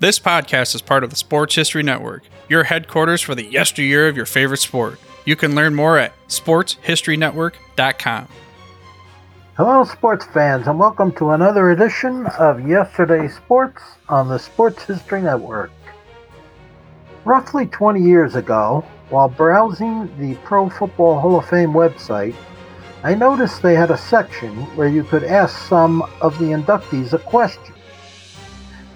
This podcast is part of the Sports History Network, your headquarters for the yesteryear of your favorite sport. You can learn more at sportshistorynetwork.com. Hello, sports fans, and welcome to another edition of Yesterday's Sports on the Sports History Network. Roughly 20 years ago, while browsing the Pro Football Hall of Fame website, I noticed they had a section where you could ask some of the inductees a question.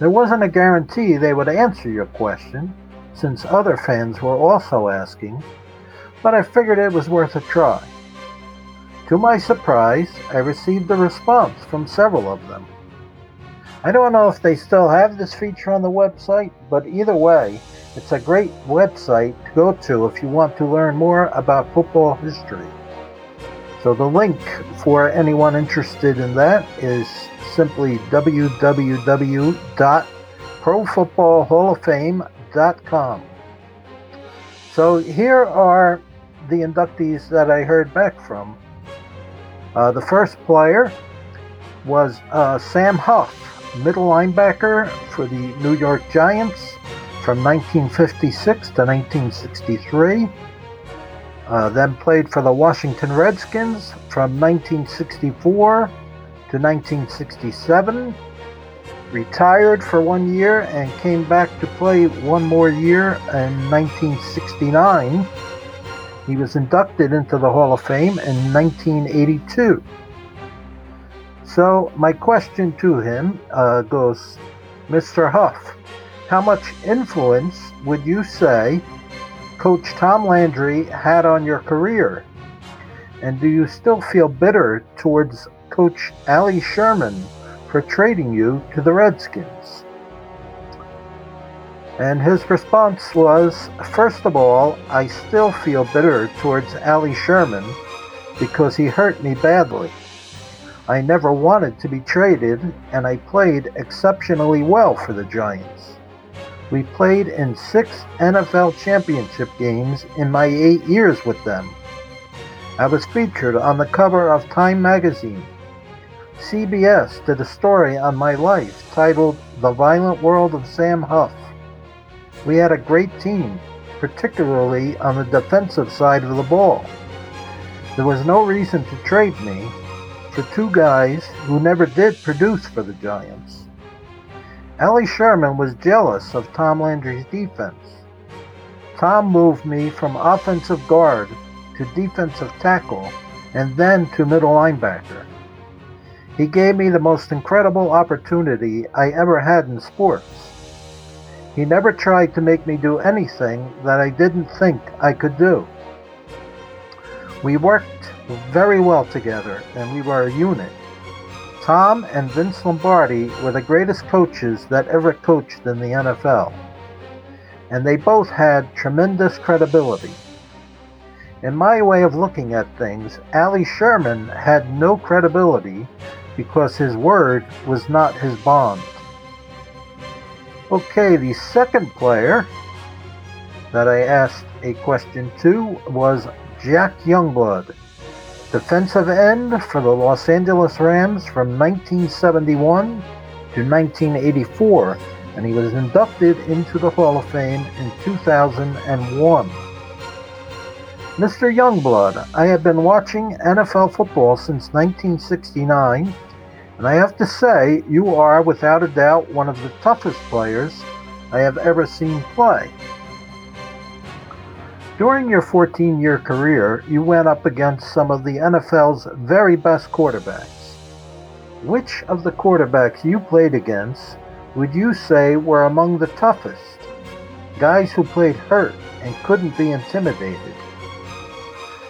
There wasn't a guarantee they would answer your question, since other fans were also asking, but I figured it was worth a try. To my surprise, I received a response from several of them. I don't know if they still have this feature on the website, but either way, it's a great website to go to if you want to learn more about football history. So the link for anyone interested in that is simply www.profootballhalloffame.com. So here are the inductees that I heard back from. Uh, the first player was uh, Sam Huff, middle linebacker for the New York Giants from 1956 to 1963. Uh, then played for the Washington Redskins from 1964 to 1967, retired for one year, and came back to play one more year in 1969. He was inducted into the Hall of Fame in 1982. So, my question to him uh, goes Mr. Huff, how much influence would you say Coach Tom Landry had on your career? And do you still feel bitter towards coach Allie Sherman for trading you to the Redskins. And his response was First of all, I still feel bitter towards Allie Sherman because he hurt me badly. I never wanted to be traded, and I played exceptionally well for the Giants. We played in six NFL championship games in my eight years with them. I was featured on the cover of Time magazine CBS did a story on my life titled The Violent World of Sam Huff. We had a great team, particularly on the defensive side of the ball. There was no reason to trade me for two guys who never did produce for the Giants. Allie Sherman was jealous of Tom Landry's defense. Tom moved me from offensive guard to defensive tackle and then to middle linebacker. He gave me the most incredible opportunity I ever had in sports. He never tried to make me do anything that I didn't think I could do. We worked very well together and we were a unit. Tom and Vince Lombardi were the greatest coaches that ever coached in the NFL. And they both had tremendous credibility. In my way of looking at things, Allie Sherman had no credibility because his word was not his bond. Okay, the second player that I asked a question to was Jack Youngblood, defensive end for the Los Angeles Rams from 1971 to 1984, and he was inducted into the Hall of Fame in 2001. Mr. Youngblood, I have been watching NFL football since 1969 and I have to say, you are without a doubt one of the toughest players I have ever seen play. During your 14 year career, you went up against some of the NFL's very best quarterbacks. Which of the quarterbacks you played against would you say were among the toughest? Guys who played hurt and couldn't be intimidated.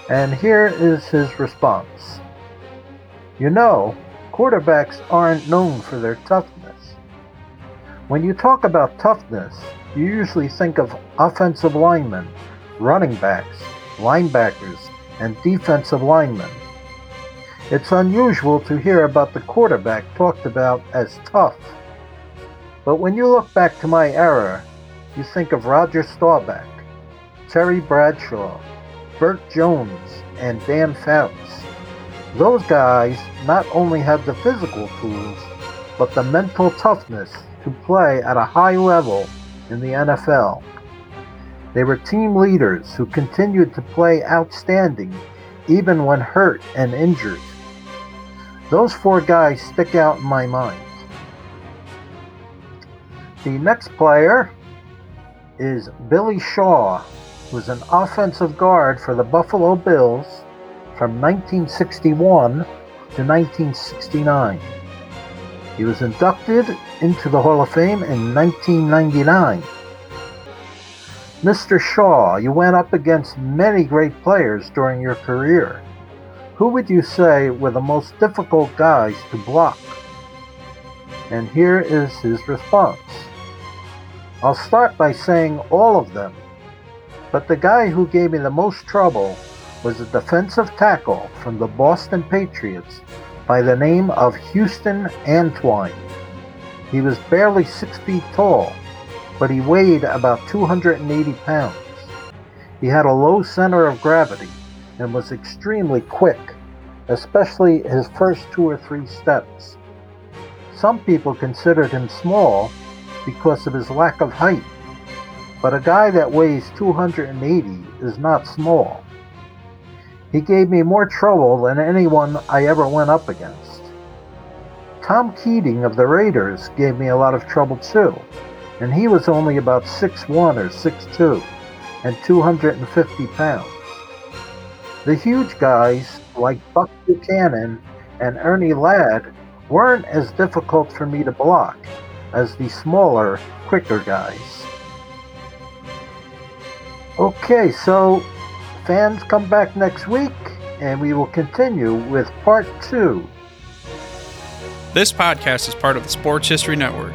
And here is his response. You know, quarterbacks aren't known for their toughness. When you talk about toughness, you usually think of offensive linemen, running backs, linebackers, and defensive linemen. It's unusual to hear about the quarterback talked about as tough. But when you look back to my era, you think of Roger Staubach, Terry Bradshaw, Bert Jones, and Dan Fouts. Those guys not only had the physical tools, but the mental toughness to play at a high level in the NFL. They were team leaders who continued to play outstanding even when hurt and injured. Those four guys stick out in my mind. The next player is Billy Shaw, who was an offensive guard for the Buffalo Bills from 1961 to 1969. He was inducted into the Hall of Fame in 1999. Mr. Shaw, you went up against many great players during your career. Who would you say were the most difficult guys to block? And here is his response. I'll start by saying all of them, but the guy who gave me the most trouble was a defensive tackle from the Boston Patriots by the name of Houston Antwine. He was barely six feet tall, but he weighed about 280 pounds. He had a low center of gravity and was extremely quick, especially his first two or three steps. Some people considered him small because of his lack of height. But a guy that weighs 280 is not small. He gave me more trouble than anyone I ever went up against. Tom Keating of the Raiders gave me a lot of trouble too, and he was only about 6'1 or 6'2 and 250 pounds. The huge guys like Buck Buchanan and Ernie Ladd weren't as difficult for me to block as the smaller, quicker guys. Okay, so fans come back next week and we will continue with part two. This podcast is part of the Sports History Network,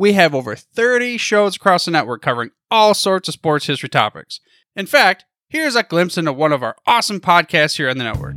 we have over 30 shows across the network covering all sorts of sports history topics. In fact, here's a glimpse into one of our awesome podcasts here on the network.